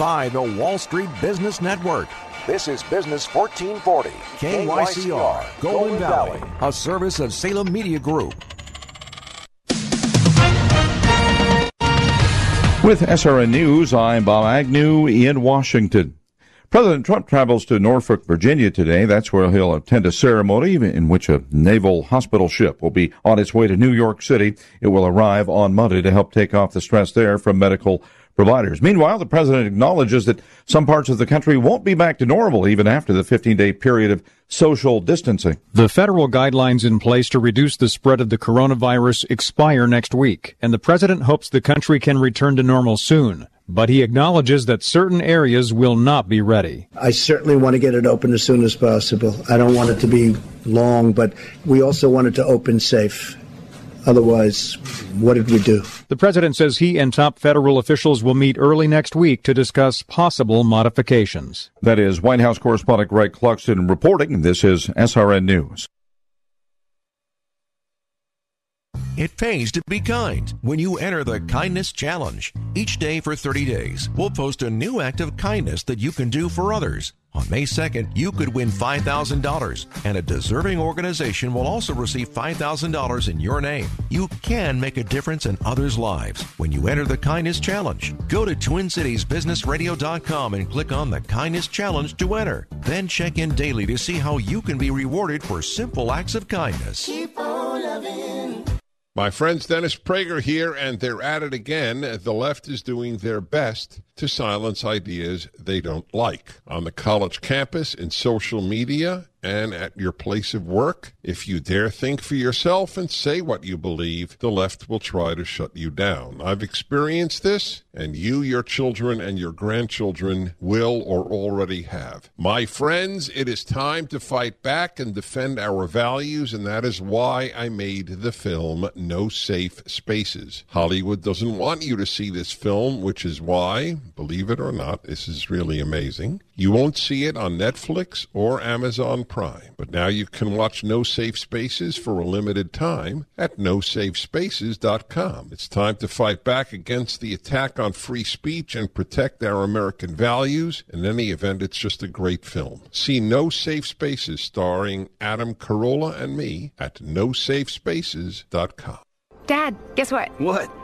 By the Wall Street Business Network. This is Business 1440. KYCR, Golden Valley, a service of Salem Media Group. With SRN News, I'm Bob Agnew in Washington. President Trump travels to Norfolk, Virginia today. That's where he'll attend a ceremony in which a naval hospital ship will be on its way to New York City. It will arrive on Monday to help take off the stress there from medical providers. Meanwhile, the president acknowledges that some parts of the country won't be back to normal even after the 15 day period of social distancing. The federal guidelines in place to reduce the spread of the coronavirus expire next week, and the president hopes the country can return to normal soon. But he acknowledges that certain areas will not be ready. I certainly want to get it open as soon as possible. I don't want it to be long, but we also want it to open safe. Otherwise, what did we do? The president says he and top federal officials will meet early next week to discuss possible modifications. That is White House correspondent Greg Clugston reporting. This is SRN News. It pays to be kind when you enter the Kindness Challenge. Each day for 30 days, we'll post a new act of kindness that you can do for others. On May 2nd, you could win $5,000, and a deserving organization will also receive $5,000 in your name. You can make a difference in others' lives when you enter the Kindness Challenge. Go to TwinCitiesBusinessRadio.com and click on the Kindness Challenge to enter. Then check in daily to see how you can be rewarded for simple acts of kindness. Keep. My friends Dennis Prager here, and they're at it again. The left is doing their best to silence ideas they don't like. On the college campus, in social media, and at your place of work, if you dare think for yourself and say what you believe, the left will try to shut you down. I've experienced this, and you, your children, and your grandchildren will or already have. My friends, it is time to fight back and defend our values, and that is why I made the film No Safe Spaces. Hollywood doesn't want you to see this film, which is why, believe it or not, this is really amazing. You won't see it on Netflix or Amazon Prime, but now you can watch No Safe Spaces for a limited time at nosafespaces.com. It's time to fight back against the attack on free speech and protect our American values. In any event, it's just a great film. See No Safe Spaces starring Adam Carolla and me at nosafespaces.com. Dad, guess what? What?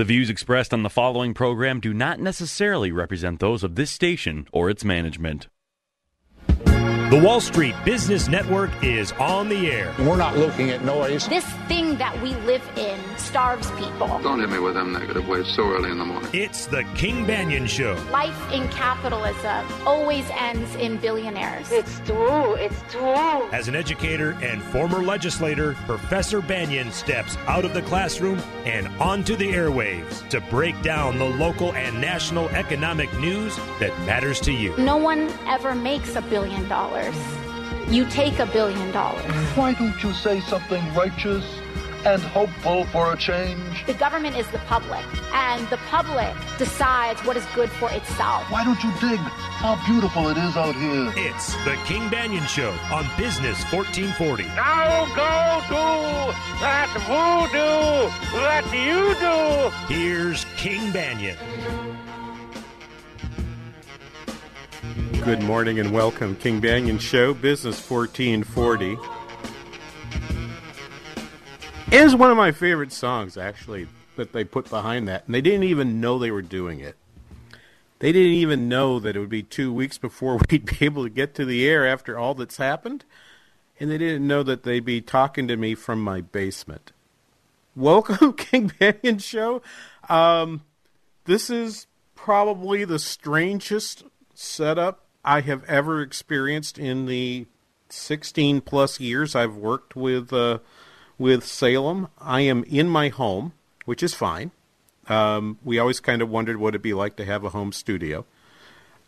The views expressed on the following program do not necessarily represent those of this station or its management. The Wall Street Business Network is on the air. We're not looking at noise. This thing that we live in starves people. Don't hit me with them negative waves so early in the morning. It's the King Banaian Show. Life in capitalism always ends in billionaires. It's true. It's true. As an educator and former legislator, Professor Banaian steps out of the classroom and onto the airwaves to break down the local and national economic news that matters to you. No one ever makes a billion dollars. You take a billion dollars. Why don't you say something righteous and hopeful for a change? The government is the public, and the public decides what is good for itself. Why don't you dig how beautiful it is out here? It's the King Banaian Show on Business 1440. Now go do that voodoo that you do. Here's King Banaian. Good morning and welcome, King Banaian Show, Business 1440. Is one of my favorite songs, actually, that they put behind that, and they didn't even know they were doing it. They didn't even know that it would be two weeks before we'd be able to get to the air after all that's happened. And they didn't know that they'd be talking to me from my basement. Welcome, King Banaian Show. Um, this is probably the strangest setup I have ever experienced in the 16 plus years I've worked with uh, with Salem. I am in my home, which is fine. Um, we always kind of wondered what it'd be like to have a home studio.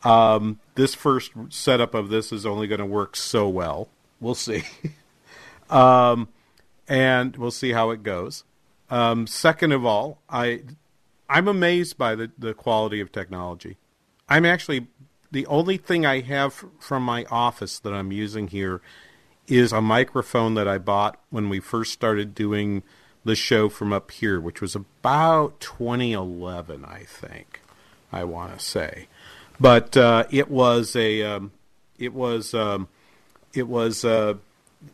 Um, this first setup of this is only going to work so well. We'll see. um, and we'll see how it goes. Um, second of all, I I'm amazed by the, the quality of technology. I'm actually the only thing I have from my office that I'm using here is a microphone that I bought when we first started doing the show from up here, which was about 2011, I think. I want to say, but uh, it was a um, it was um, it was uh,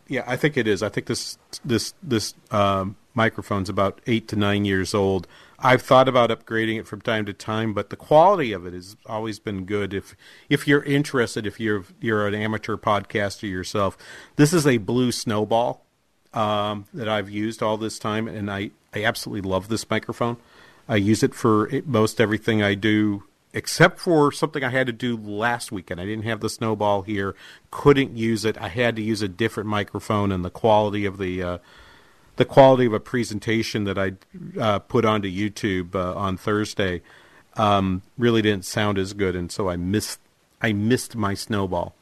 yeah, I think it is. I think this this this um, microphone's about eight to nine years old. I've thought about upgrading it from time to time, but the quality of it has always been good. If if you're interested, if you're you're an amateur podcaster yourself, this is a blue snowball um, that I've used all this time, and I I absolutely love this microphone. I use it for most everything I do, except for something I had to do last weekend. I didn't have the snowball here, couldn't use it. I had to use a different microphone, and the quality of the uh, the quality of a presentation that I uh, put onto YouTube uh, on Thursday um, really didn't sound as good, and so I missed I missed my snowball.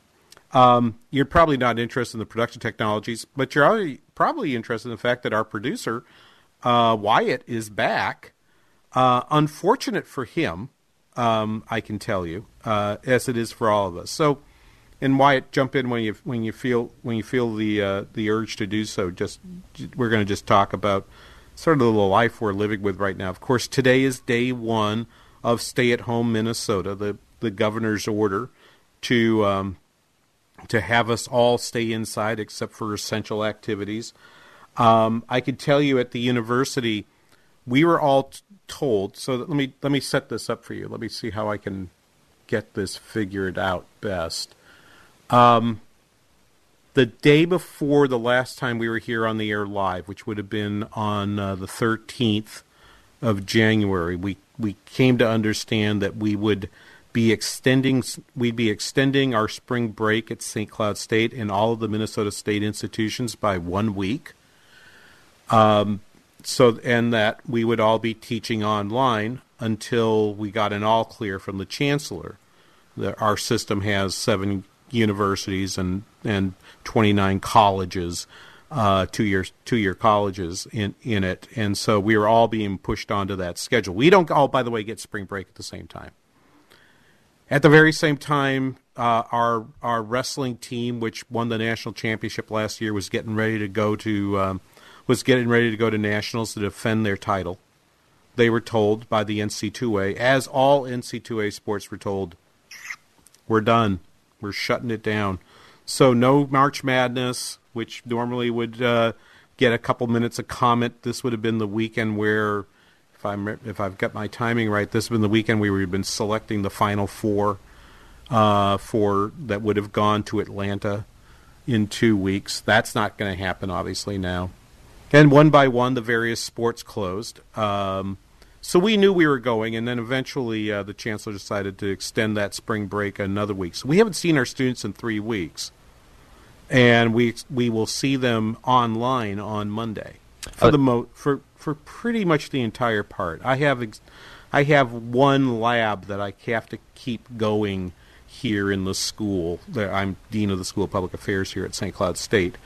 Um, you're probably not interested in the production technologies, but you're probably interested in the fact that our producer uh, Wyatt is back. Uh, unfortunate for him, um, I can tell you, uh, as it is for all of us. So and Wyatt, jump in when you when you feel when you feel the uh, the urge to do so. Just we're going to just talk about sort of the life we're living with right now. Of course, today is day one of stay-at-home Minnesota, the the governor's order to um, to have us all stay inside except for essential activities. Um, I could tell you at the university, we were all t- told. So let me let me set this up for you. Let me see how I can get this figured out best. Um, the day before the last time we were here on the air live, which would have been on uh, the 13th of January, we we came to understand that we would be extending we'd be extending our spring break at St. Cloud State and all of the Minnesota State institutions by one week. Um, so and that we would all be teaching online until we got an all clear from the chancellor. Our system has seven universities and and 29 colleges, uh, two year two year colleges in in it, and so we are all being pushed onto that schedule. We don't all, by the way, get spring break at the same time. At the very same time, uh, our our wrestling team, which won the national championship last year, was getting ready to go to um, was getting ready to go to nationals to defend their title. They were told by the NC2A, as all NC2A sports were told, we're done. We're shutting it down. So no March Madness, which normally would uh, get a couple minutes of comment. This would have been the weekend where, if I'm if I've got my timing right, this has been the weekend we would have been selecting the final four uh, for that would have gone to Atlanta in two weeks. That's not going to happen, obviously now. And one by one, the various sports closed. Um, so we knew we were going, and then eventually uh, the chancellor decided to extend that spring break another week. So we haven't seen our students in three weeks, and we we will see them online on Monday for the mo- for for pretty much the entire part. I have ex- I have one lab that I have to keep going here in the school. I'm dean of the School of Public Affairs here at St. Cloud State.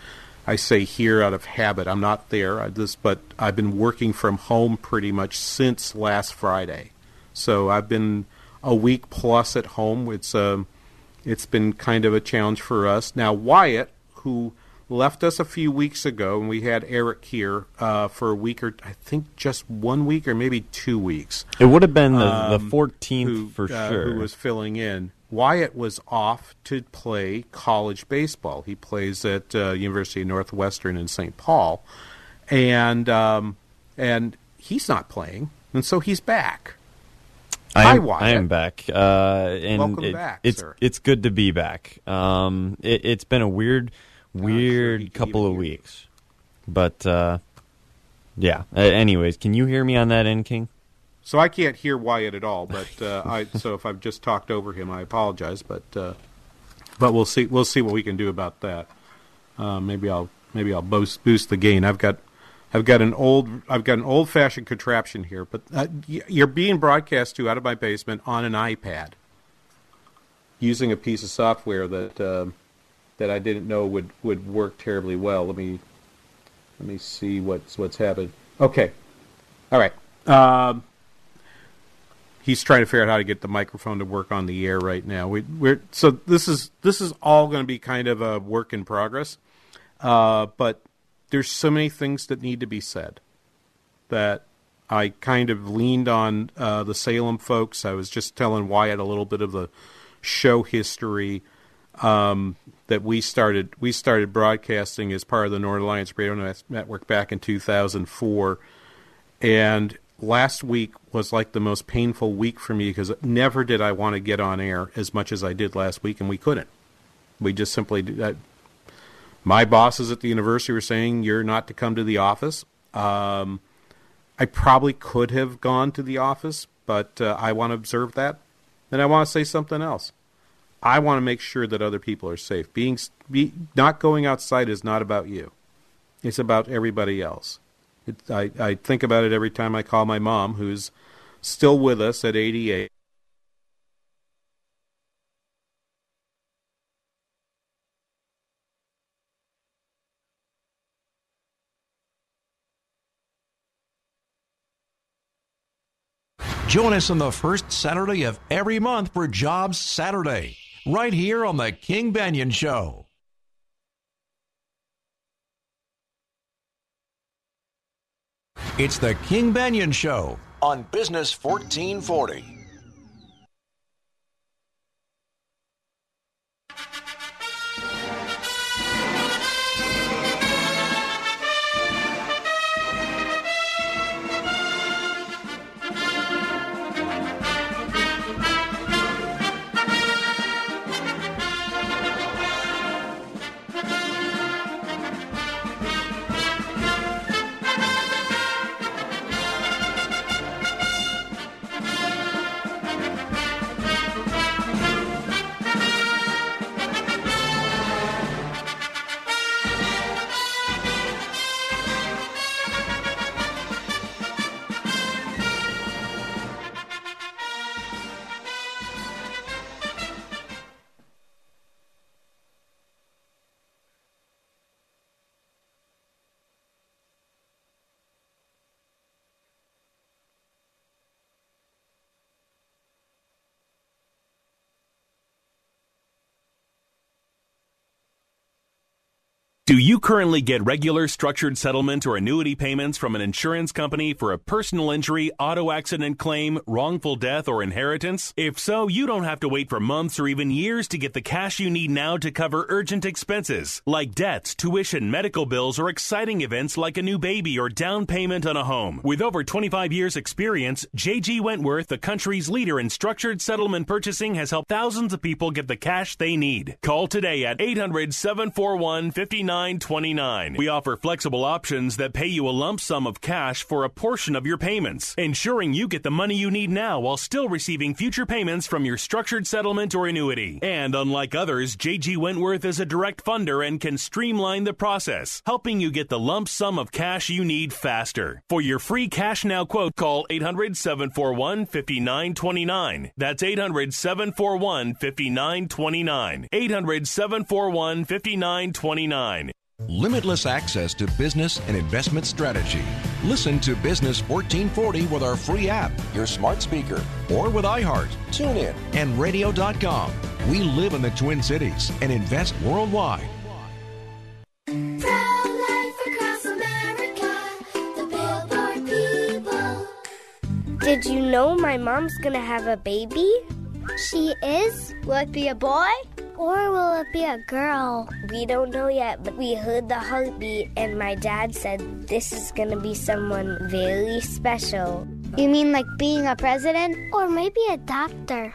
I say here out of habit. I'm not there. I just, but I've been working from home pretty much since last Friday. So I've been a week plus at home. It's um, it's been kind of a challenge for us. Now Wyatt, who left us a few weeks ago, and we had Eric here uh, for a week or I think just one week or maybe two weeks. It would have been the, um, the 14th who, for uh, sure. Who was filling in? Wyatt was off to play college baseball. He plays at uh, University of Northwestern in St. Paul, and um, and he's not playing, and so he's back. I Hi, am, Wyatt. I am back. Uh, and Welcome it- back, it's, sir. It's good to be back. Um, it, it's been a weird, weird couple of weeks. But, uh, yeah. Uh, anyways, can you hear me on that end, King? So I can't hear Wyatt at all, but uh, I so if I've just talked over him, I apologize. But uh, but we'll see we'll see what we can do about that. Uh, maybe I'll maybe I'll boost boost the gain. I've got I've got an old I've got an old fashioned contraption here, but uh, you're being broadcast to out of my basement on an iPad using a piece of software that um that I didn't know would would work terribly well. Let me let me see what's what's happened. Okay, all right. Um, he's trying to figure out how to get the microphone to work on the air right now. We, we're so this is this is all going to be kind of a work in progress, uh, but there's so many things that need to be said that I kind of leaned on uh, the Salem folks. I was just telling Wyatt a little bit of the show history um, that we started. We started broadcasting as part of the Northern Alliance Radio Network back in 2004, and last week was like the most painful week for me because never did I want to get on air as much as I did last week, and we couldn't. We just simply did that. My bosses at the university were saying you're not to come to the office. Um, I probably could have gone to the office, but uh, I want to observe that, and I want to say something else. I want to make sure that other people are safe. Being be, not going outside is not about you; it's about everybody else. It, I, I think about it every time I call my mom, who's still with us at 88. Join us on the first Saturday of every month for Jobs Saturday, right here on The King Banaian Show. It's The King Banaian Show on Business 1440. Do you currently get regular structured settlement or annuity payments from an insurance company for a personal injury, auto accident claim, wrongful death, or inheritance? If so, you don't have to wait for months or even years to get the cash you need now to cover urgent expenses like debts, tuition, medical bills, or exciting events like a new baby or down payment on a home. With over 25 years experience, JG Wentworth, the country's leader in structured settlement purchasing, has helped thousands of people get the cash they need. Call today at 800 741 5929. We offer flexible options that pay you a lump sum of cash for a portion of your payments, ensuring you get the money you need now while still receiving future payments from your structured settlement or annuity. And unlike others, JG Wentworth is a direct funder and can streamline the process, helping you get the lump sum of cash you need faster. For your free cash now quote, call 800 741 5929. That's 800 741 5929. 800 741 5929. Limitless access to business and investment strategy. Listen to Business 1440 with our free app, your smart speaker, or with iHeart, TuneIn, and radio.com. We live in the Twin Cities and invest worldwide. Did you know my mom's gonna have a baby? She is? Will it be a boy? Or will it be a girl? We don't know yet, but we heard the heartbeat, and my dad said this is gonna be someone very special. You mean like being a president? Or maybe a doctor?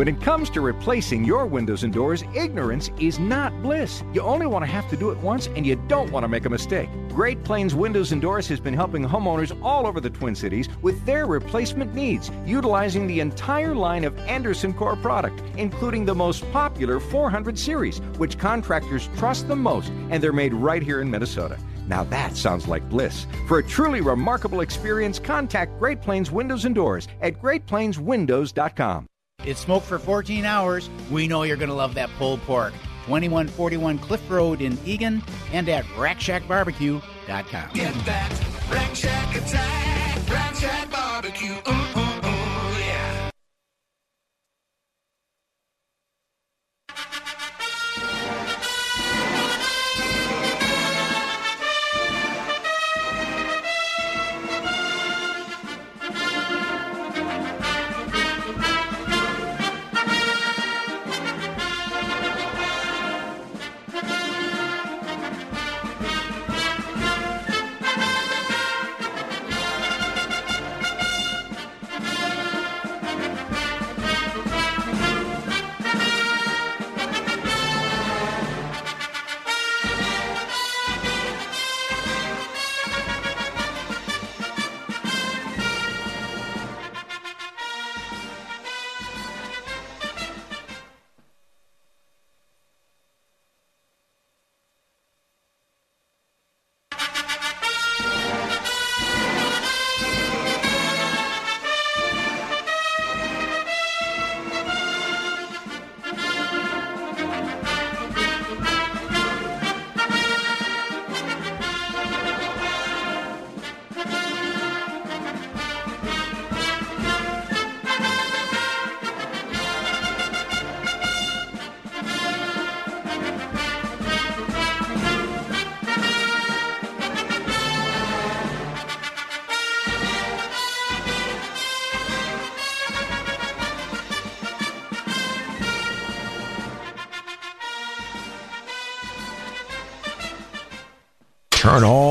When it comes to replacing your windows and doors, ignorance is not bliss. You only want to have to do it once and you don't want to make a mistake. Great Plains Windows and Doors has been helping homeowners all over the Twin Cities with their replacement needs, utilizing the entire line of Andersen Core product, including the most popular 400 series, which contractors trust the most, and they're made right here in Minnesota. Now that sounds like bliss. For a truly remarkable experience, contact Great Plains Windows and Doors at greatplainswindows.com. It's smoked for 14 hours. We know you're going to love that pulled pork. 2141 Cliff Road in Eagan and at RackShackBarbecue.com. Get that Rack Shack attack, Rack Shack barbecue. Ooh,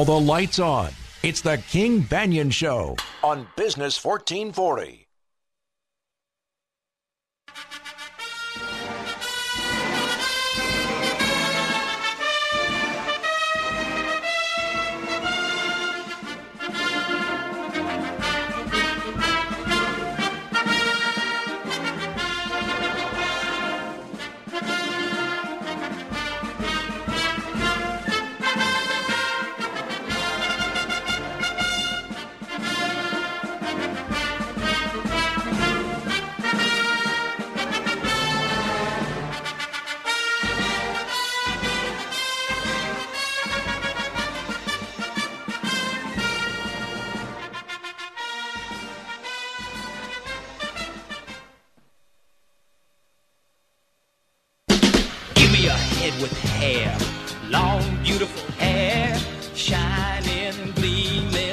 the lights on. It's the King Banaian Show. on Business 1440. Long, beautiful hair, shining, gleaming,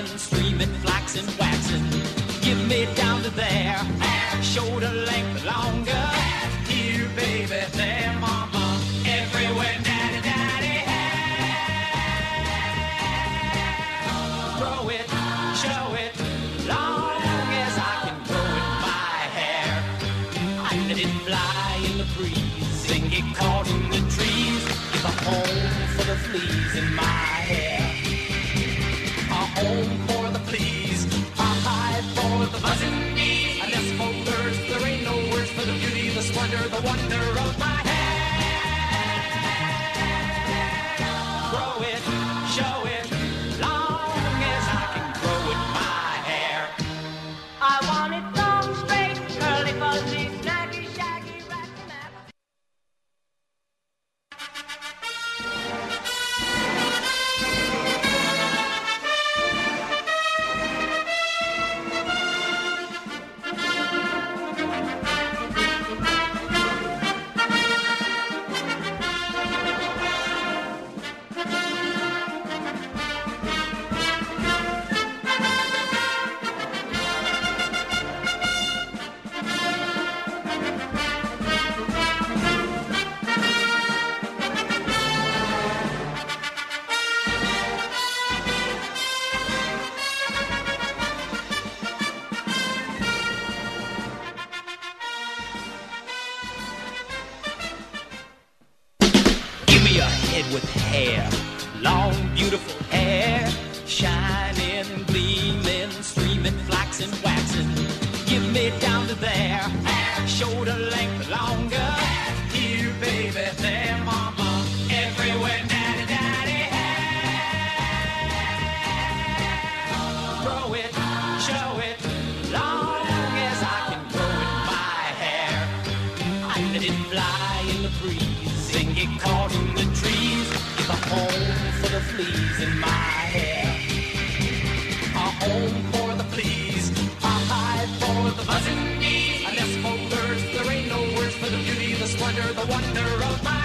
there, shoulder length longer. Here, baby, there, mama, everywhere, daddy, daddy. Has Grow it, show it, long as I can grow it, my hair. I let it fly in the breeze and get caught in the trees. The home for the fleas in my splendor, the wonder of my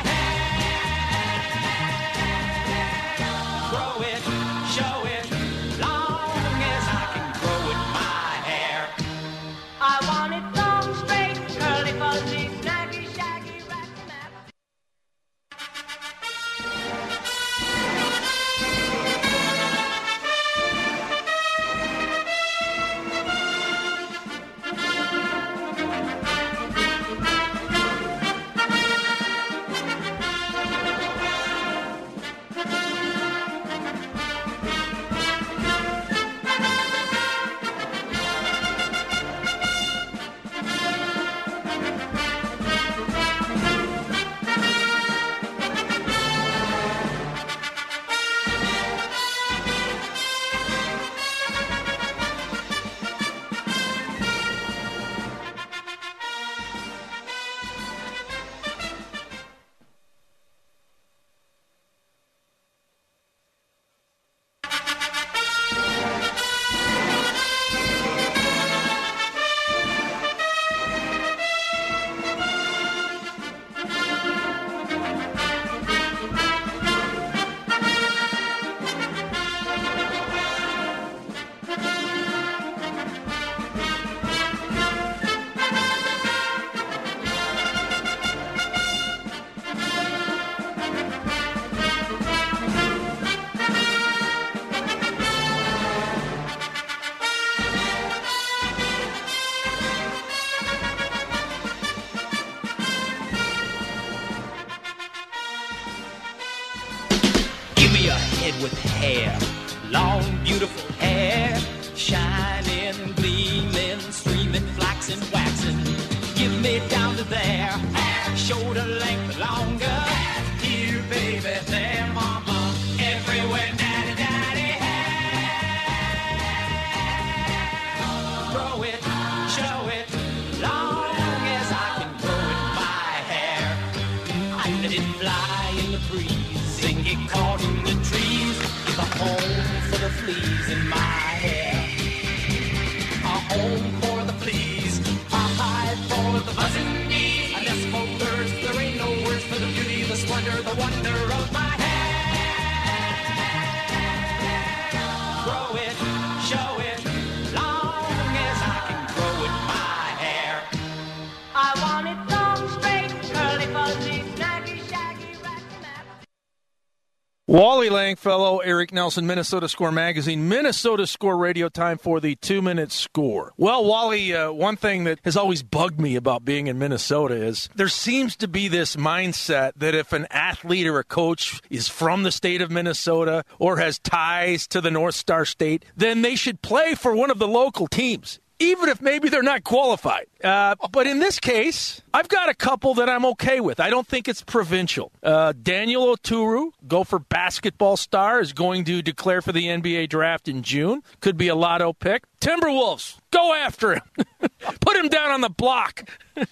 Eric Nelson, Minnesota Score Magazine, Minnesota Score Radio time for the two minute score. Well, Wally, uh, one thing that has always bugged me about being in Minnesota is there seems to be this mindset that if an athlete or a coach is from the state of Minnesota or has ties to the North Star State, then they should play for one of the local teams even if maybe they're not qualified. Uh, but in this case, I've got a couple that I'm okay with. I don't think it's provincial. Uh, Daniel Oturu, Gopher basketball star, is going to declare for the NBA draft in June. Could be a lotto pick. Timberwolves, go after him. Put him down on the block.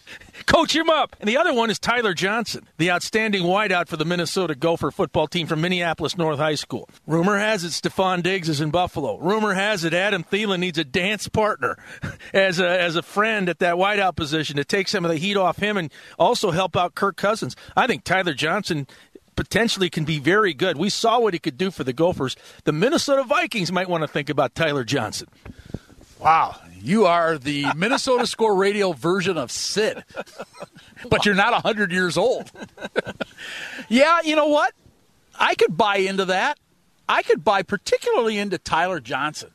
Coach him up. And the other one is Tyler Johnson, the outstanding wideout for the Minnesota Gopher football team from Minneapolis North High School. Rumor has it Stefon Diggs is in Buffalo. Rumor has it Adam Thielen needs a dance partner as a, as a friend at that wideout position to take some of the heat off him and also help out Kirk Cousins. I think Tyler Johnson potentially can be very good. We saw what he could do for the Gophers. The Minnesota Vikings might want to think about Tyler Johnson. Wow, you are the Minnesota Score Radio version of Sid, but you're not 100 years old. yeah, you know what? I could buy into that. I could buy particularly into Tyler Johnson.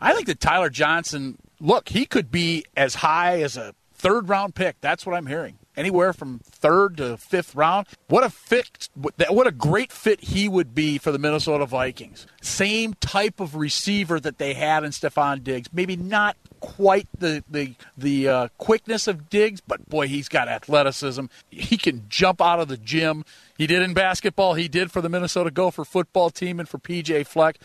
I think that Tyler Johnson, look, he could be as high as a third round pick. That's what I'm hearing. Anywhere from third to fifth round. What a fit! What a great fit he would be for the Minnesota Vikings. Same type of receiver that they had in Stefon Diggs. Maybe not quite the the the uh, quickness of Diggs, but boy, he's got athleticism. He can jump out of the gym. He did in basketball. He did for the Minnesota Gopher football team and for PJ Fleck.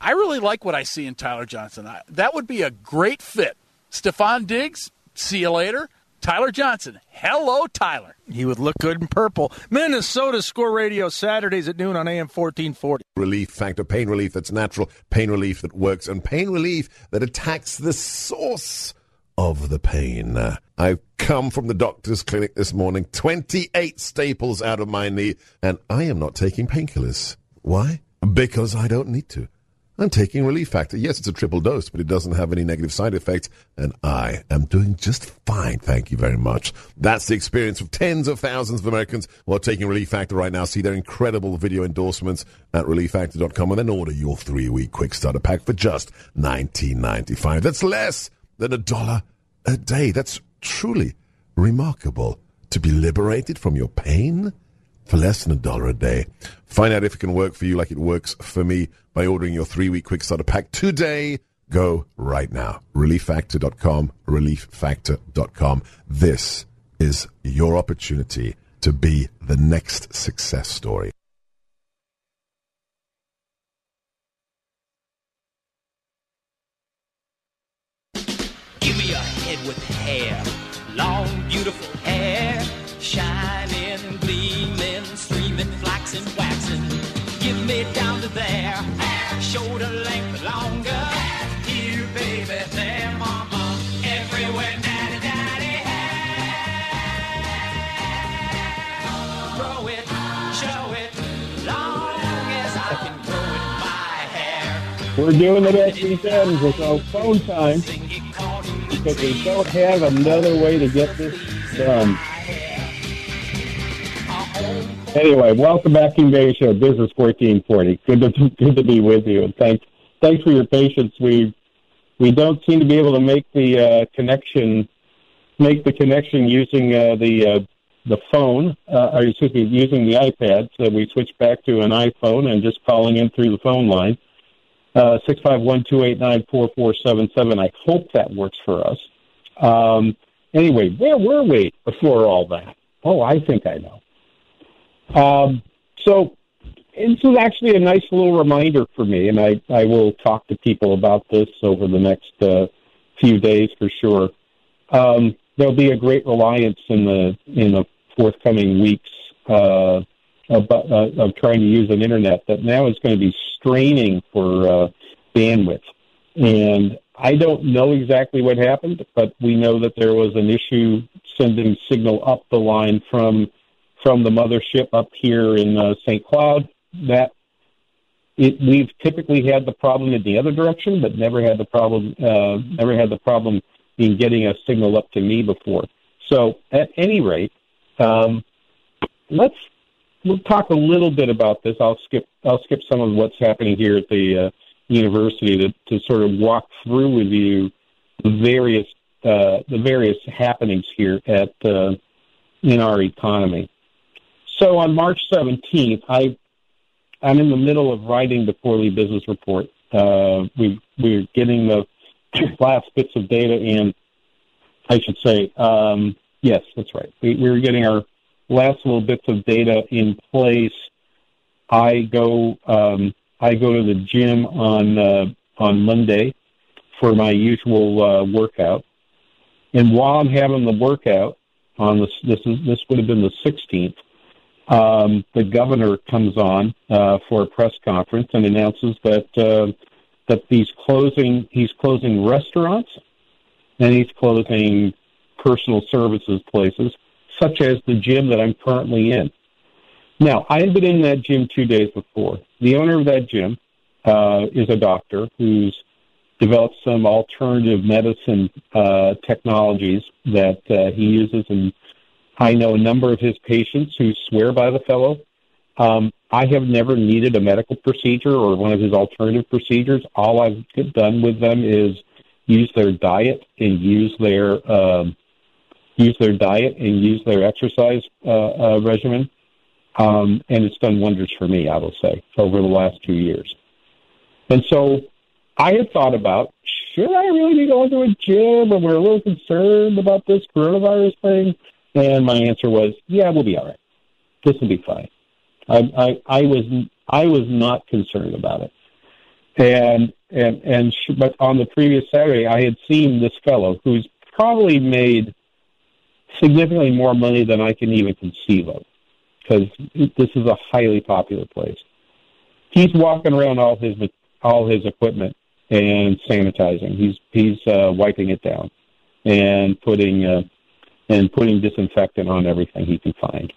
I really like what I see in Tyler Johnson. I, that would be a great fit. Stefon Diggs, see you later. Tyler Johnson. Hello, Tyler. He would look good in purple. Minnesota Score Radio Saturdays at noon on AM 1440. Relief factor, pain relief that's natural, pain relief that works, and pain relief that attacks the source of the pain. I've come from the doctor's clinic this morning, 28 staples out of my knee, and I am not taking painkillers. Why? Because I don't need to. I'm taking Relief Factor. Yes, it's a triple dose, but it doesn't have any negative side effects, and I am doing just fine. Thank you very much. That's the experience of tens of thousands of Americans who are taking Relief Factor right now. See their incredible video endorsements at relieffactor.com and then order your three week quick starter pack for just $19.95. That's less than a dollar a day. That's truly remarkable. To be liberated from your pain for less than a dollar a day. Find out if it can work for you like it works for me by ordering your three week quick starter pack today. Go right now. ReliefFactor.com, ReliefFactor.com. This is your opportunity to be the next success story. With hair, long, beautiful hair, shining, gleaming, streaming, flaxen, waxing. Give me down to there, shoulder length longer. Here, baby, there, mama, everywhere, daddy, daddy. Grow it, show it, long as I can grow it, my hair. We're doing it at these ends with our phone time because we don't have another way to get this done. Anyway, welcome back to the Show, Business 1440. Good to, good to be with you, and thanks thanks for your patience. We we don't seem to be able to make the uh, connection make the connection using uh, the uh, the phone, uh, or excuse me, using the iPad. So we switched back to an iPhone and just calling in through the phone line. Uh, Six five one two eight nine four four seven seven. I hope that works for us. Um, anyway, where were we before all that? Oh, I think I know. Um, so this is actually a nice little reminder for me, and I, I will talk to people about this over the next uh, few days for sure. Um, there'll be a great reliance in the in the forthcoming weeks uh, about, uh, of trying to use an internet that now is going to be straining for uh, bandwidth. And I don't know exactly what happened, but we know that there was an issue sending signal up the line from from the mothership up here in uh, St. Cloud. That it, we've typically had the problem in the other direction, but never had the problem uh, never had the problem in getting a signal up to me before. So at any rate, um, let's we'll talk a little bit about this. I'll skip I'll skip some of what's happening here at the uh, university to, to sort of walk through with you the various uh, the various happenings here at uh, in our economy. So on March 17th, I I'm in the middle of writing the quarterly business report. Uh, we we're getting the last bits of data in. I should say, um, yes, that's right. We, we're getting our last little bits of data in place. I go um, I go to the gym on uh, on Monday for my usual uh, workout, and while I'm having the workout on this this is this would have been the 16th. Um, the governor comes on uh, for a press conference and announces that uh, that he's closing he's closing restaurants and he's closing personal services places such as the gym that I'm currently in. Now, I had been in that gym two days before. The owner of that gym uh, is a doctor who's developed some alternative medicine uh, technologies that uh, he uses, and I know a number of his patients who swear by the fellow. Um, I have never needed a medical procedure or one of his alternative procedures. All I've done with them is use their diet and use their um, use their diet and use their exercise uh, uh, regimen. Um, and it's done wonders for me, I will say, over the last two years. And so I had thought about, should I really be going to a gym? And we're a little concerned about this coronavirus thing. And my answer was, yeah, we'll be all right. This will be fine. I, I, I was, I was not concerned about it. And, and, and, sh- but on the previous Saturday, I had seen this fellow who's probably made significantly more money than I can even conceive of because this is a highly popular place. He's walking around all his all his equipment and sanitizing. He's he's uh, wiping it down and putting uh, and putting disinfectant on everything he can find.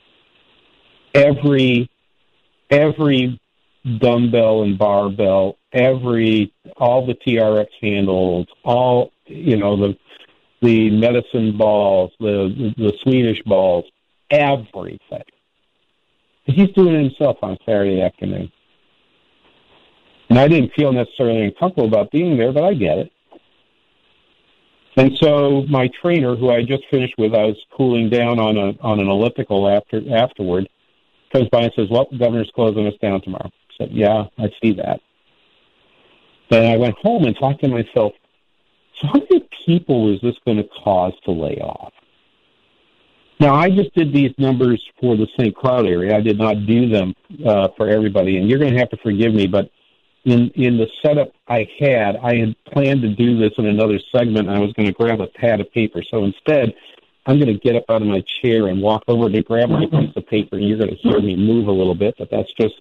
Every every dumbbell and barbell, every all the TRX handles, all you know the the medicine balls, the the Swedish balls, everything. He's doing it himself on Saturday afternoon. And I didn't feel necessarily uncomfortable about being there, but I get it. And so my trainer, who I just finished with, I was cooling down on a on an elliptical after afterward, comes by and says, "Well, the governor's closing us down tomorrow." I said, "Yeah, I see that." Then I went home and thought to myself, "So how many people is this going to cause to lay off?" Now, I just did these numbers for the St. Cloud area. I did not do them uh, for everybody, and you're going to have to forgive me, but in in the setup I had, I had planned to do this in another segment. I was going to grab a pad of paper. So instead, I'm going to get up out of my chair and walk over to grab my piece of paper, and you're going to hear me move a little bit. But that's just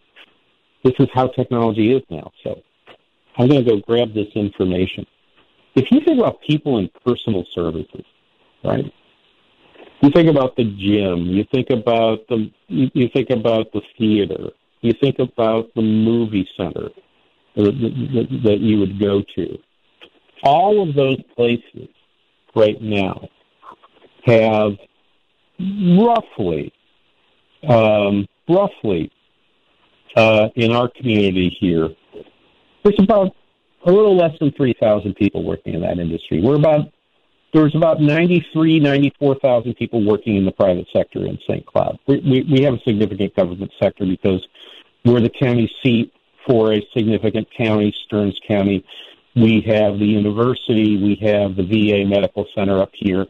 this is how technology is now. So I'm going to go grab this information. If you think about people in personal services, right? You think about the gym. You think about the you, think about the theater. You think about the movie center that, that you would go to. All of those places right now have roughly, um, roughly, uh, in our community here, there's about a little less than 3,000 people working in that industry. We're about there's about 93, 94,000 people working in the private sector in St. Cloud. We, we, we have a significant government sector because we're the county seat for a significant county, Stearns County. We have the university, we have the VA Medical Center up here.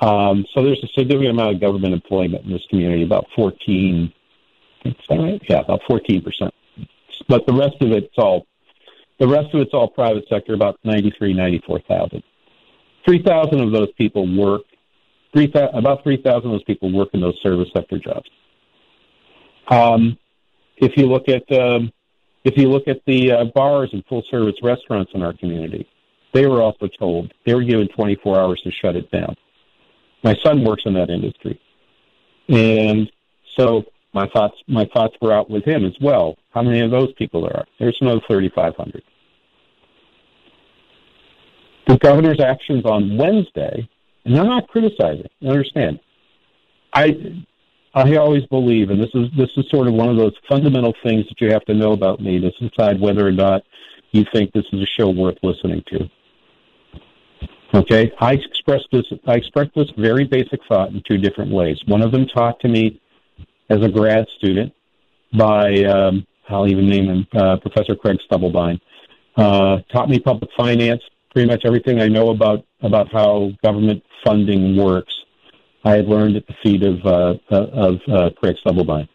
Um, so there's a significant amount of government employment in this community, about 14, is that right? Yeah, about 14%. But the rest of it's all, the rest of it's all private sector, about 93, 94,000. 3,000 of those people work, 3, about 3,000 of those people work in those service sector jobs. Um, if you look at um, if you look at the uh, bars and full service restaurants in our community, they were also told they were given 24 hours to shut it down. My son works in that industry, and so my thoughts my thoughts were out with him as well. How many of those people there are? There's another 3,500. The governor's actions on Wednesday, and I'm not criticizing. Understand, I I always believe, and this is this is sort of one of those fundamental things that you have to know about me to decide whether or not you think this is a show worth listening to. Okay, I expressed this. I expressed this very basic thought in two different ways. One of them taught to me as a grad student by um, I'll even name him uh, Professor Craig Stubblebine. Uh, taught me public finance, pretty much everything I know about about how government funding works I had learned at the feet of uh, of uh, Craig Stubblebine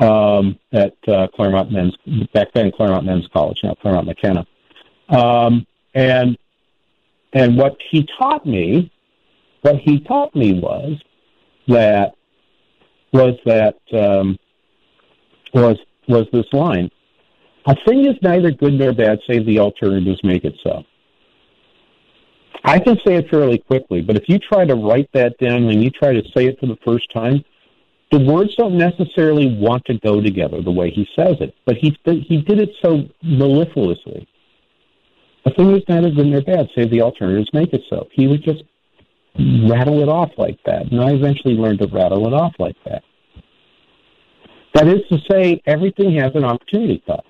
um, at uh, Claremont Men's back then Claremont Men's College, now Claremont McKenna. Um, and and what he taught me, what he taught me was that was that um, was was this line: "A thing is neither good nor bad, save the alternatives make it so." I can say it fairly quickly, but if you try to write that down and you try to say it for the first time, the words don't necessarily want to go together the way he says it. But he he did it so mellifluously. The thing is neither good nor bad, save the alternatives make it so. He would just rattle it off like that, and I eventually learned to rattle it off like that. That is to say, everything has an opportunity cost.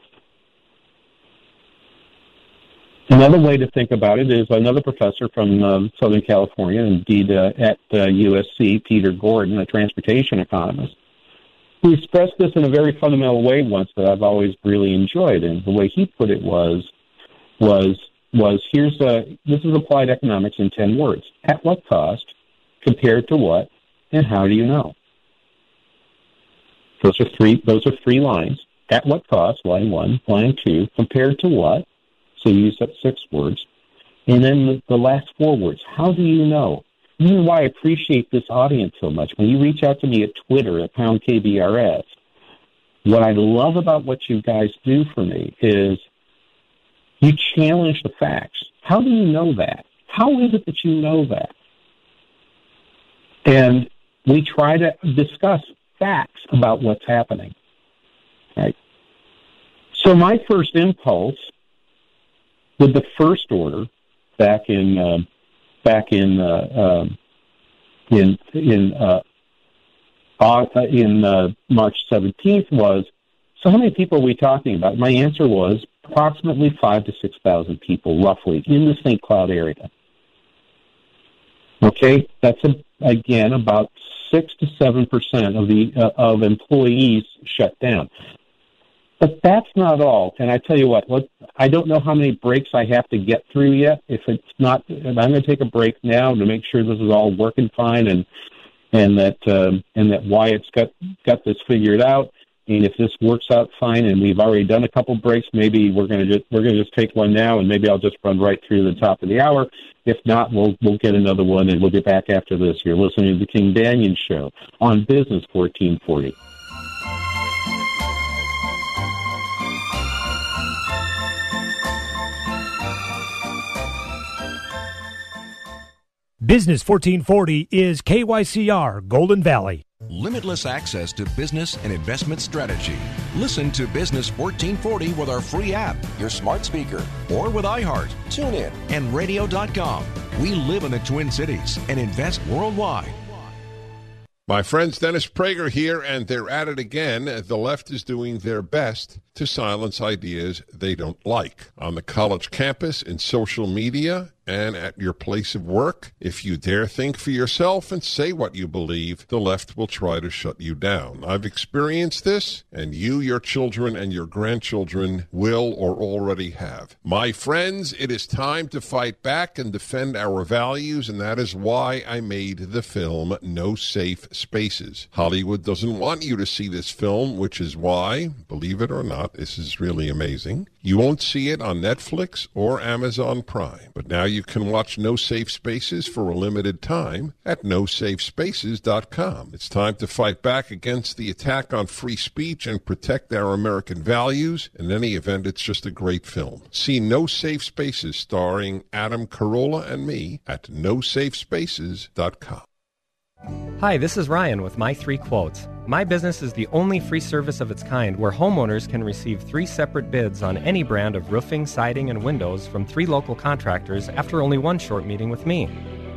Another way to think about it is another professor from uh, Southern California, indeed uh, at uh, USC, Peter Gordon, a transportation economist, who expressed this in a very fundamental way once that I've always really enjoyed. And the way he put it was, was, was here's a, this is applied economics in 10 words. At what cost, compared to what, and how do you know? Those are three, those are three lines. At what cost, line one, line two, compared to what, so you use up six words. And then the, the last four words, how do you know? This is why I appreciate this audience so much. When you reach out to me at Twitter at pound KBRS, what I love about what you guys do for me is you challenge the facts. How do you know that? How is it that you know that? And we try to discuss facts about what's happening. Right? So my first impulse with the first order back in uh, back in uh, um, in in uh, in uh, March 17th was so how many people are we talking about? My answer was approximately five to six thousand people, roughly, in the St. Cloud area. Okay, that's a, again about six to seven percent of the uh, of employees shut down. But that's not all. And I tell you what, what I don't know how many breaks I have to get through yet. If it's not, I'm going to take a break now to make sure this is all working fine and and that um, and that Wyatt's got got this figured out. And if this works out fine, and we've already done a couple breaks, maybe we're going to just we're going to just take one now, and maybe I'll just run right through the top of the hour. If not, we'll we'll get another one, and we'll get back after this. You're listening to the King Banaian Show on Business 1440. Business 1440 is KYCR Golden Valley. Limitless access to business and investment strategy. Listen to Business 1440 with our free app, your smart speaker, or with iHeart, TuneIn, and radio.com. We live in the Twin Cities and invest worldwide. My friends Dennis Prager here, and they're at it again. The left is doing their best to silence ideas they don't like. On the college campus, in social media, and at your place of work. If you dare think for yourself and say what you believe, the left will try to shut you down. I've experienced this, and you, your children, and your grandchildren will or already have. My friends, it is time to fight back and defend our values, and that is why I made the film No Safe Spaces. Hollywood doesn't want you to see this film, which is why, believe it or not, this is really amazing. You won't see it on Netflix or Amazon Prime, but now you can watch No Safe Spaces for a limited time at nosafespaces.com. It's time to fight back against the attack on free speech and protect our American values. In any event, it's just a great film. See No Safe Spaces starring Adam Carolla and me at nosafespaces.com. Hi, this is Ryan with My Three Quotes. My business is the only free service of its kind where homeowners can receive three separate bids on any brand of roofing, siding, and windows from three local contractors after only one short meeting with me.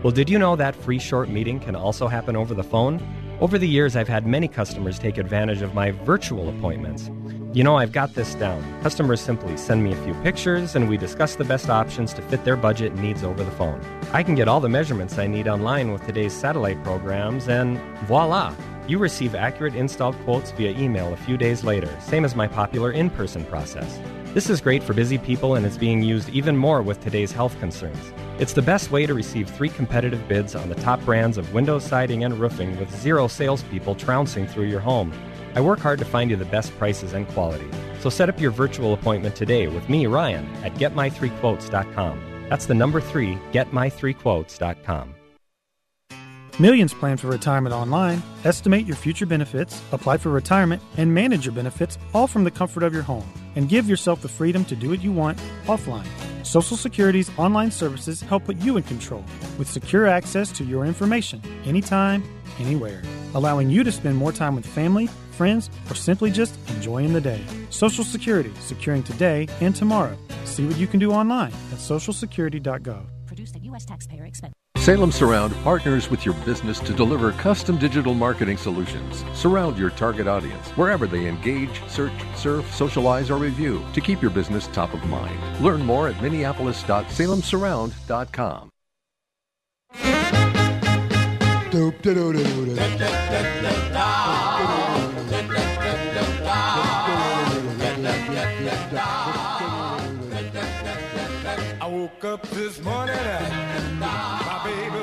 Well, did you know that free short meeting can also happen over the phone? Over the years, I've had many customers take advantage of my virtual appointments. You know, I've got this down. Customers simply send me a few pictures and we discuss the best options to fit their budget needs over the phone. I can get all the measurements I need online with today's satellite programs, and voila! You receive accurate installed quotes via email a few days later, same as my popular in person process. This is great for busy people and it's being used even more with today's health concerns. It's the best way to receive three competitive bids on the top brands of window siding and roofing with zero salespeople trouncing through your home. I work hard to find you the best prices and quality. So set up your virtual appointment today with me, Ryan, at getmy3quotes.com. That's the number three, getmy3quotes.com. Millions plan for retirement online. Estimate your future benefits, apply for retirement, and manage your benefits all from the comfort of your home. And give yourself the freedom to do what you want offline. Social Security's online services help put you in control with secure access to your information anytime, anywhere, allowing you to spend more time with family, friends, or simply just enjoying the day. Social Security, securing today and tomorrow. See what you can do online at socialsecurity.gov. Produced at U.S. taxpayer expense. Salem Surround partners with your business to deliver custom digital marketing solutions. Surround your target audience wherever they engage, search, surf, socialize, or review to keep your business top of mind. Learn more at minneapolis.salemsurround.com. I woke up this morning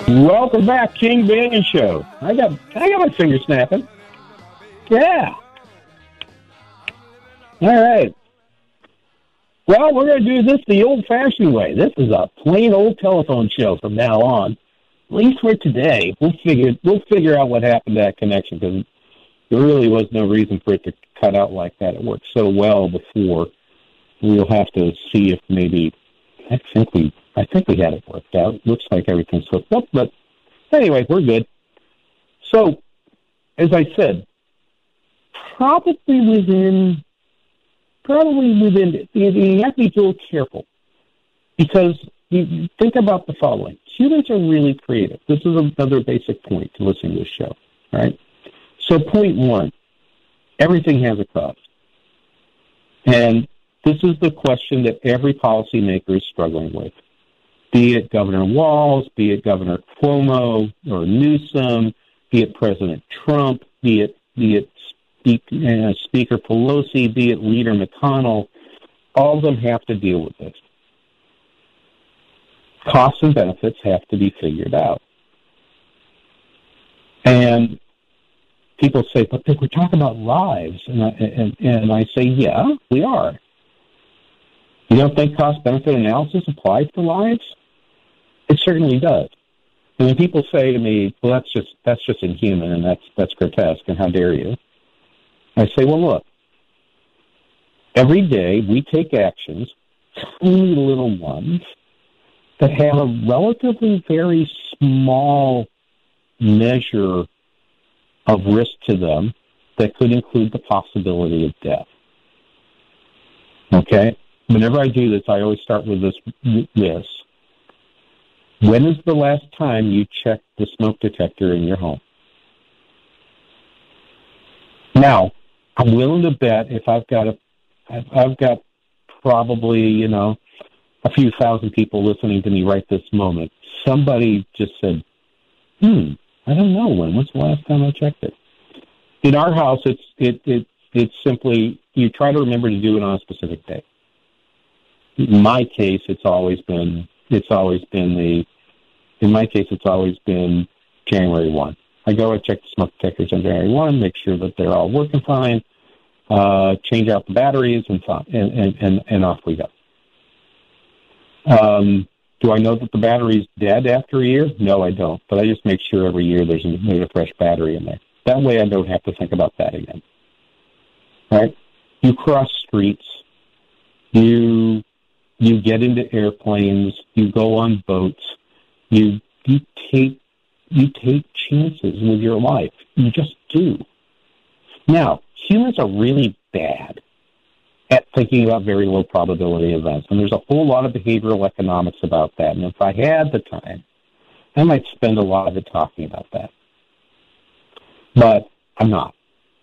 Welcome back, King Banaian Show. I got I got my finger snapping. Yeah. All right. Well, we're going to do this the old-fashioned way. This is a plain old telephone show from now on. At least for today. We'll figure we'll figure out what happened to that connection because there really was no reason for it to cut out like that. It worked so well before. We'll have to see if maybe I think we I think we had it worked out. Looks like everything's hooked up, but anyway, we're good. So, as I said, probably within probably within you, have to be little careful because you think about the following: humans are really creative. This is another basic point to listening to this show, right? So, point one: everything has a cost, and this is the question that every policymaker is struggling with. Be it Governor Walz, be it Governor Cuomo or Newsom, be it President Trump, be it be it Speak, uh, Speaker Pelosi, be it Leader McConnell, all of them have to deal with this. Costs and benefits have to be figured out. And people say, but we're talking about lives. And I, and, and I say, yeah, we are. You don't think cost benefit analysis applies to lives? It certainly does. And when people say to me, "Well, that's just that's just inhuman and that's that's grotesque and how dare you," I say, "Well, look. Every day we take actions, tiny little ones, that have a relatively very small measure of risk to them that could include the possibility of death. Okay? Whenever I do this, I always start with this this. When is the last time you checked the smoke detector in your home? Now, I'm willing to bet if I've got a, I've, got probably you know a few thousand people listening to me right this moment. Somebody just said, "Hmm, I don't know when. When's the last time I checked it?" In our house, it's it it it's simply you try to remember to do it on a specific day. In my case, it's always been it's always been the in my case it's always been January one. I go and check the smoke detectors on January one, make sure that they're all working fine, uh, change out the batteries, and and and and, and off we go. Um, do I know that the battery's dead after a year? No, I don't. But I just make sure every year there's a, there's a fresh battery in there. That way I don't have to think about that again. Right? You cross streets. You you get into airplanes. You go on boats. You you take you take chances with your life. You just do. Now, humans are really bad at thinking about very low probability events. And there's a whole lot of behavioral economics about that. And if I had the time, I might spend a lot of it talking about that. But I'm not.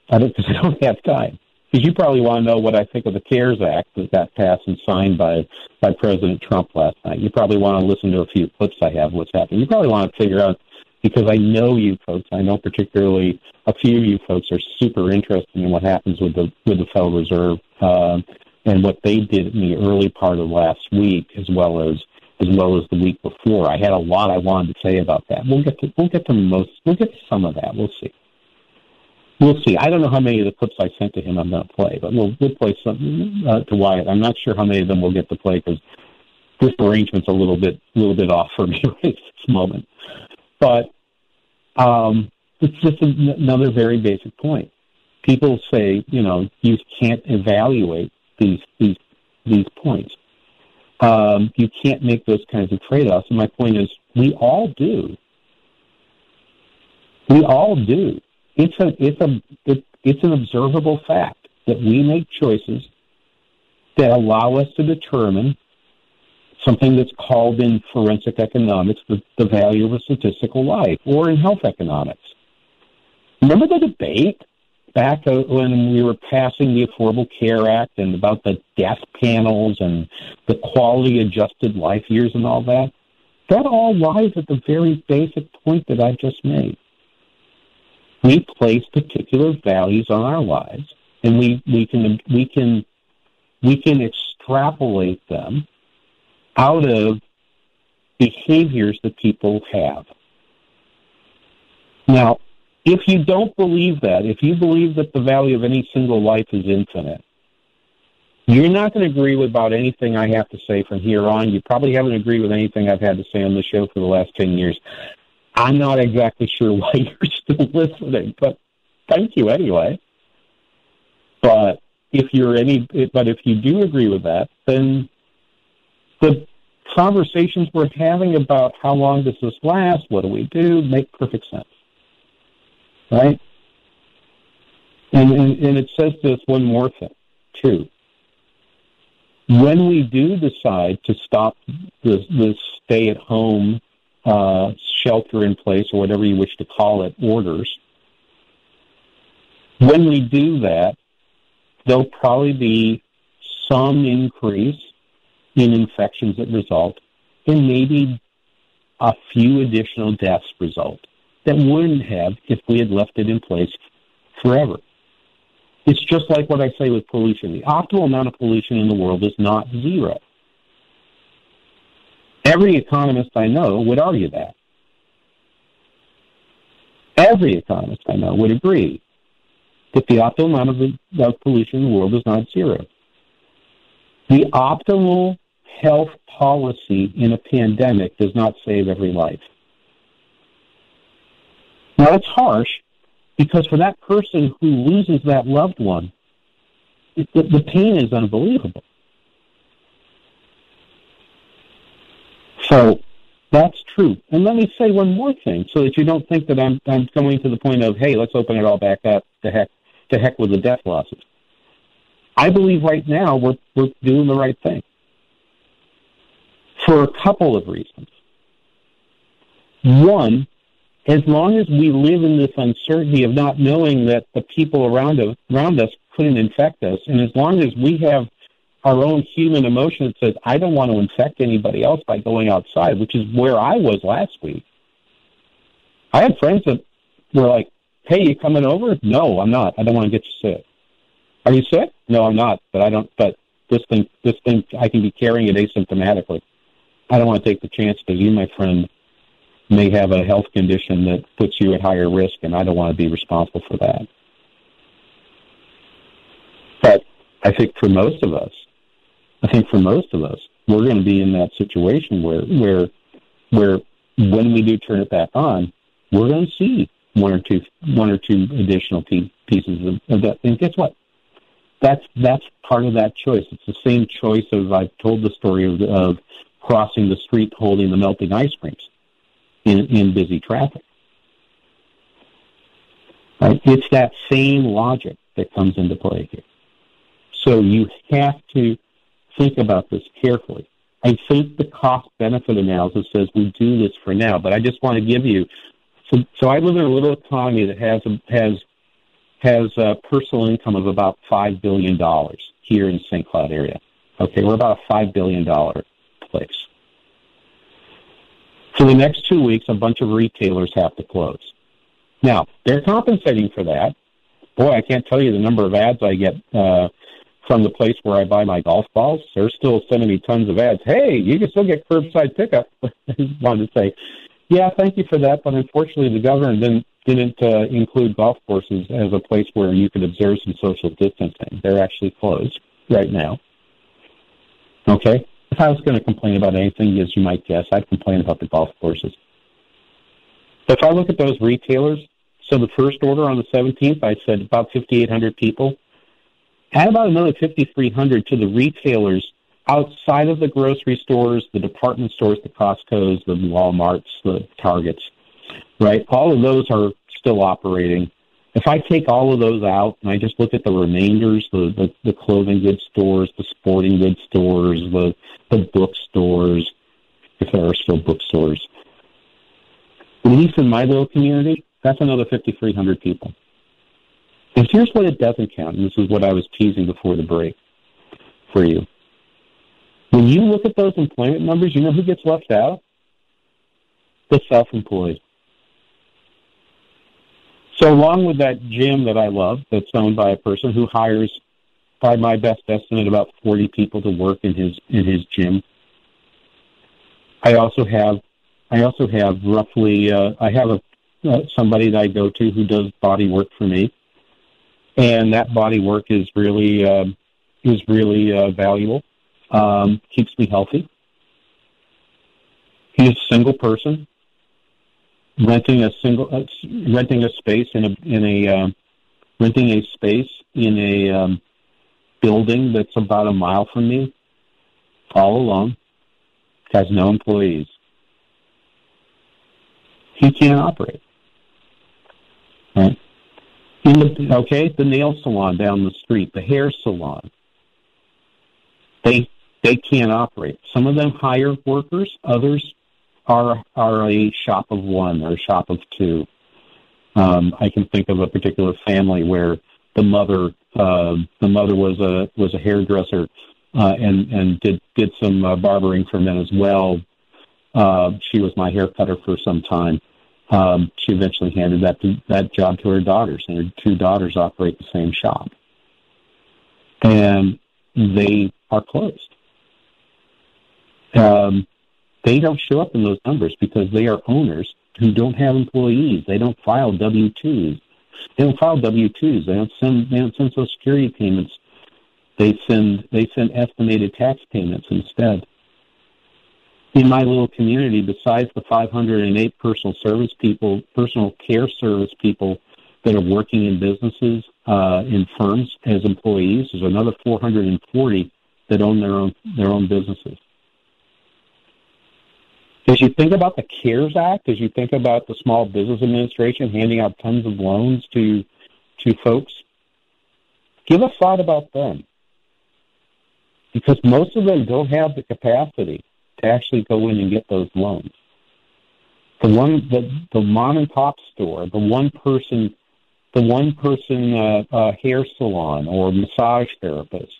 I don't, because I don't have time. Because you probably want to know what I think of the CARES Act that got passed and signed by, by President Trump last night. You probably want to listen to a few clips I have what's happening. You probably want to figure out because I know you folks. I know particularly a few of you folks are super interested in what happens with the with the Federal Reserve um, and what they did in the early part of last week, as well as as well as the week before. I had a lot I wanted to say about that. We'll get to we'll get to most we'll get to some of that. We'll see. We'll see. I don't know how many of the clips I sent to him I'm going to play, but we'll we'll play some uh, to Wyatt. I'm not sure how many of them we'll get to play because this arrangement's a little bit a little bit off for me right at this moment. But um, it's just an- another very basic point. People say, you know, you can't evaluate these these these points. Um, you can't make those kinds of trade-offs. And my point is, we all do. We all do. It's a it's a it, it's an observable fact that we make choices that allow us to determine something that's called in forensic economics the, the value of a statistical life, or in health economics. Remember the debate back uh, when we were passing the Affordable Care Act and about the death panels and the quality adjusted life years and all that? That all lies at the very basic point that I just made. We place particular values on our lives, and we, we can we can we can extrapolate them out of behaviors that people have. Now, if you don't believe that, if you believe that the value of any single life is infinite, you're not going to agree with about anything I have to say from here on. You probably haven't agreed with anything I've had to say on the show for the last 10 years. I'm not exactly sure why you're still listening, but thank you anyway. But if you're any, but if you do agree with that, then the conversations we're having about how long does this last, what do we do, make perfect sense, right? And and, and it says this one more thing too. When we do decide to stop this, this stay-at-home uh, shelter in place or whatever you wish to call it orders, when we do that, there'll probably be some increase in infections that result and maybe a few additional deaths result that wouldn't have if we had left it in place forever. It's just like what I say with pollution. The optimal amount of pollution in the world is not zero. Every economist I know would argue that. Every economist I know would agree that the optimal amount of, pollution in the world is not zero. The optimal health policy in a pandemic does not save every life. Now, it's harsh because for that person who loses that loved one, the, the pain is unbelievable. So that's true. And let me say one more thing so that you don't think that I'm, I'm going to the point of, hey, let's open it all back up to heck, to heck with the death losses. I believe right now we're, we're doing the right thing for a couple of reasons. One, as long as we live in this uncertainty of not knowing that the people around us, around us couldn't infect us, and as long as we have our own human emotion that says, I don't want to infect anybody else by going outside, which is where I was last week. I had friends that were like, Hey, you coming over? No, I'm not. I don't want to get you sick. Are you sick? No, I'm not. But I don't. But this thing, this thing, I can be carrying it asymptomatically. I don't want to take the chance that you, my friend, may have a health condition that puts you at higher risk, and I don't want to be responsible for that. But I think for most of us, I think for most of us, we're going to be in that situation where, where, where when we do turn it back on, we're going to see one or two, one or two additional pieces of, of that. And guess what? That's that's part of that choice. It's the same choice of I've told the story of, of crossing the street holding the melting ice creams in, in busy traffic. Right? It's that same logic that comes into play here. So you have to think about this carefully. I think the cost benefit analysis says we do this for now, but I just want to give you. So, so I live in a little economy that has has has a personal income of about five billion dollars here in St. Cloud area. Okay, we're about a five billion dollar place. For the next two weeks, a bunch of retailers have to close. Now, they're compensating for that. Boy, I can't tell you the number of ads I get uh, from the place where I buy my golf balls. They're still sending me tons of ads. Hey, you can still get curbside pickup. I wanted to say, yeah, thank you for that, but unfortunately, the governor didn't didn't uh, include golf courses as a place where you could observe some social distancing. They're actually closed right now. Okay, if I was going to complain about anything, as you might guess, I'd complain about the golf courses. If I look at those retailers, so the first order on the 17th, I said about 5,800 people. Add about another 5,300 to the retailers outside of the grocery stores, the department stores, the Costco's, the Walmarts, the Targets, right? All of those are still operating If I take all of those out and I just look at the remainders, the, the, the clothing goods stores, the sporting goods stores, the, the bookstores, if there are still bookstores, at least in my little community, that's another 5,300 people. And here's what it doesn't count, and this is what I was teasing before the break for you. When you look at those employment numbers, you know who gets left out? The self-employed. So along with that gym that I love, that's owned by a person who hires, by my best estimate, about 40 people to work in his in his gym. I also have, I also have roughly, uh, I have a uh, somebody that I go to who does body work for me, and that body work is really uh, is really uh, valuable. Um, keeps me healthy. He's a single person renting a single uh, renting a space in a in a uh, renting a space in a um, building that's about a mile from me, all alone, has no employees. He can't operate. Right? Okay, the nail salon down the street, the hair salon, they they can't operate. Some of them hire workers, others are are a shop of one or a shop of two. Um, I can think of a particular family where the mother uh, the mother was a was a hairdresser uh, and and did did some uh, barbering for men as well. Uh, she was my hair cutter for some time. Um, she eventually handed that that job to her daughters, and her two daughters operate the same shop, and they are closed. Um, they don't show up in those numbers because they are owners who don't have employees. They don't file W twos. They don't file W twos. They don't send they don't send Social Security payments. They send they send estimated tax payments instead. In my little community, besides the 508 personal service people, personal care service people that are working in businesses, uh, in firms as employees, there's another 440 that own their own their own businesses. As you think about the CARES Act, as you think about the Small Business Administration handing out tons of loans to to folks, give a thought about them. Because most of them don't have the capacity to actually go in and get those loans. The one the the mom and pop store, the one person the one person uh, uh, hair salon or massage therapist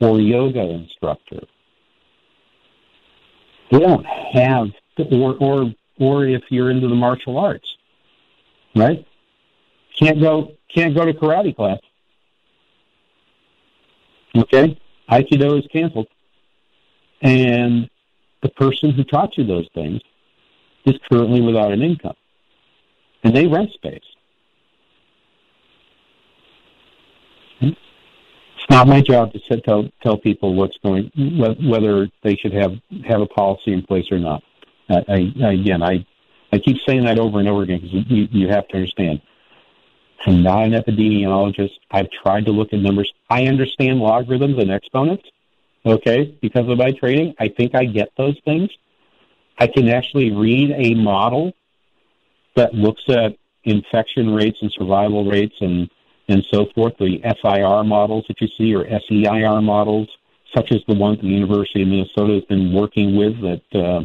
or yoga instructor they don't have, or or or if you're into the martial arts, right? Can't go can't go to karate class. Okay, Aikido is canceled, and the person who taught you those things is currently without an income, and they rent space. It's not my job to tell tell people what's going whether they should have have a policy in place or not. I, I again, I I keep saying that over and over again because you, you have to understand. I'm not an epidemiologist. I've tried to look at numbers. I understand logarithms and exponents, okay, because of my training. I think I get those things. I can actually read a model that looks at infection rates and survival rates and and so forth, the SIR models that you see or SEIR models, such as the ones the University of Minnesota has been working with that uh,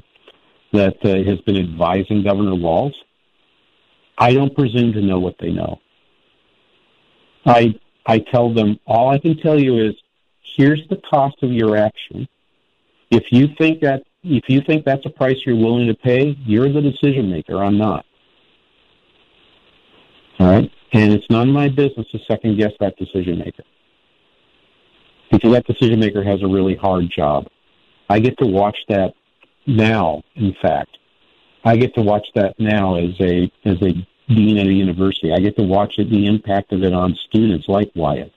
that uh, has been advising Governor Walz. I don't presume to know what they know. I I tell them all I can tell you is here's the cost of your action. If you think that if you think that's a price you're willing to pay, you're the decision maker. I'm not. All right. And it's none of my business to second guess that decision maker. Because that decision maker has a really hard job. I get to watch that now, in fact. I get to watch that now as a as a dean at a university. I get to watch it, the impact of it on students like Wyatt,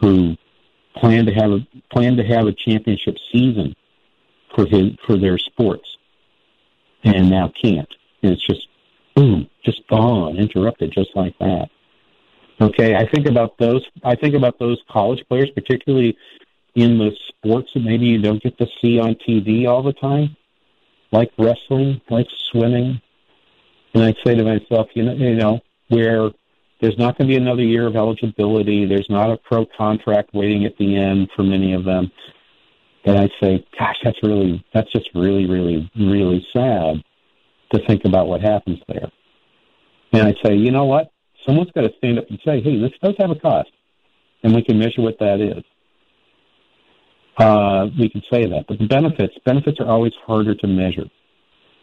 who plan to have a plan to have a championship season for his for their sports, and now can't. And it's just boom, just gone, interrupted just like that. Okay, I think about those. I think about those college players, particularly in the sports that maybe you don't get to see on TV all the time, like wrestling, like swimming. And I say to myself, you know, you know, where There's not going to be another year of eligibility. There's not a pro contract waiting at the end for many of them. And I say, gosh, that's really, that's just really, really, really sad to think about what happens there. And I say, you know what? Someone's got to stand up and say, hey, this does have a cost, and we can measure what that is. Uh, we can say that. But the benefits, benefits are always harder to measure.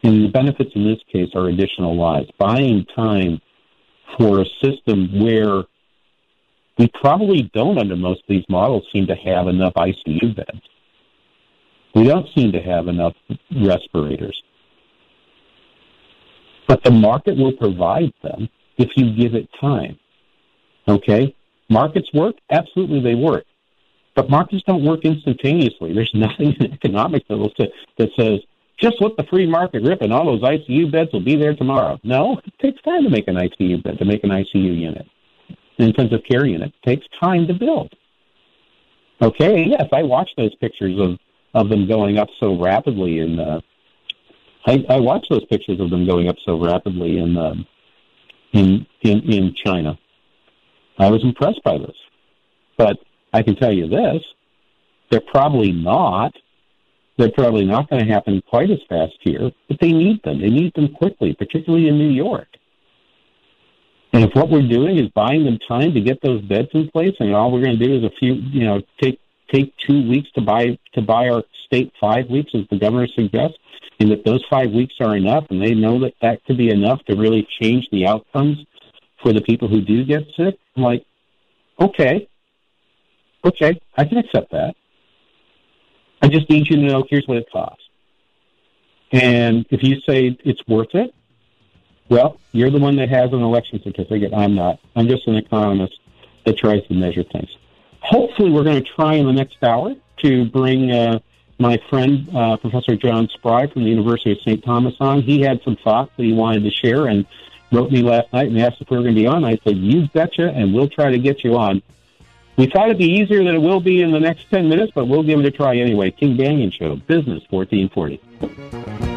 And the benefits in this case are additional lives. Buying time for a system where we probably don't, under most of these models, seem to have enough ICU beds. We don't seem to have enough respirators. But the market will provide them if you give it time. Okay? Markets work? Absolutely they work. But markets don't work instantaneously. There's nothing in economics that, that says, just let the free market rip and all those ICU beds will be there tomorrow. No, it takes time to make an ICU bed, to make an ICU unit. An intensive care unit it takes time to build. Okay, yes, I watched those pictures of, of them going up so rapidly in uh, I, I watched those pictures of them going up so rapidly in um, in in in China. I was impressed by this, but I can tell you this: they're probably not. They're probably not going to happen quite as fast here, but they need them. They need them quickly, particularly in New York. And if what we're doing is buying them time to get those beds in place, and all we're going to do is a few, you know, take take two weeks to buy to buy our state five weeks, as the governor suggests, and that those five weeks are enough, and they know that that could be enough to really change the outcomes for the people who do get sick. I'm like, okay, okay, I can accept that. I just need you to know here's what it costs. And if you say it's worth it, well, you're the one that has an election certificate. I'm not. I'm just an economist that tries to measure things. Hopefully, we're going to try in the next hour to bring uh, my friend, uh, Professor John Spry from the University of St. Thomas on. He had some thoughts that he wanted to share and wrote me last night and asked if we were going to be on. I said, you betcha, and we'll try to get you on. We thought it'd be easier than it will be in the next 10 minutes, but we'll give it a try anyway. King Banaian Show, Business 1440.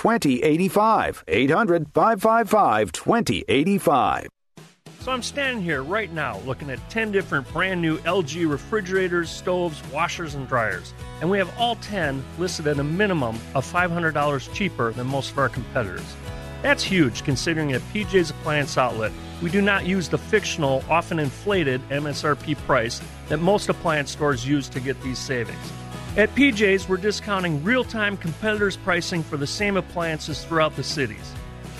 2085. 800 555 2085. So I'm standing here right now looking at 10 different brand new LG refrigerators, stoves, washers, and dryers. And we have all 10 listed at a minimum of $500 cheaper than most of our competitors. That's huge considering at PJ's Appliance Outlet, we do not use the fictional, often inflated MSRP price that most appliance stores use to get these savings. At PJ's, we're discounting real time competitors' pricing for the same appliances throughout the cities.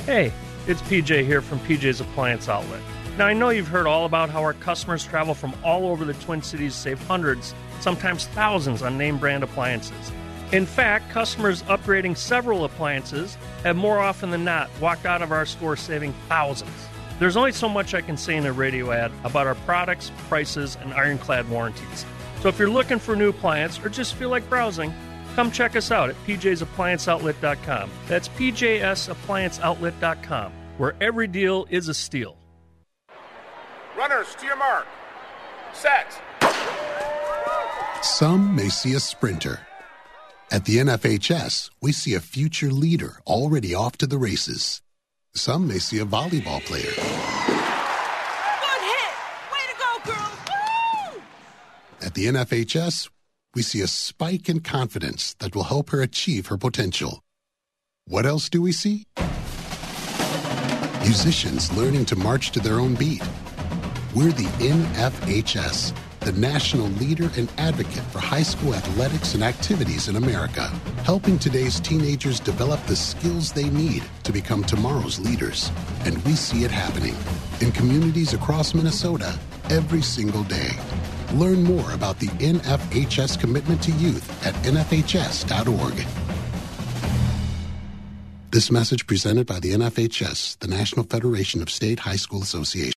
Hey, it's PJ here from PJ's Appliance Outlet. Now, I know you've heard all about how our customers travel from all over the Twin Cities to save hundreds, sometimes thousands, on name brand appliances. In fact, customers upgrading several appliances have more often than not walked out of our store saving thousands. There's only so much I can say in a radio ad about our products, prices, and ironclad warranties. So if you're looking for new appliance or just feel like browsing, come check us out at pjsapplianceoutlet.com. That's pjsapplianceoutlet.com, where every deal is a steal. Runners to your mark. Set. Some may see a sprinter. At the NFHS, we see a future leader already off to the races. Some may see a volleyball player. At the NFHS, we see a spike in confidence that will help her achieve her potential. What else do we see? Musicians learning to march to their own beat. We're the NFHS, the national leader and advocate for high school athletics and activities in America, helping today's teenagers develop the skills they need to become tomorrow's leaders. And we see it happening in communities across Minnesota every single day. Learn more about the NFHS commitment to youth at nfhs.org. This message presented by the NFHS, the National Federation of State High School Associations.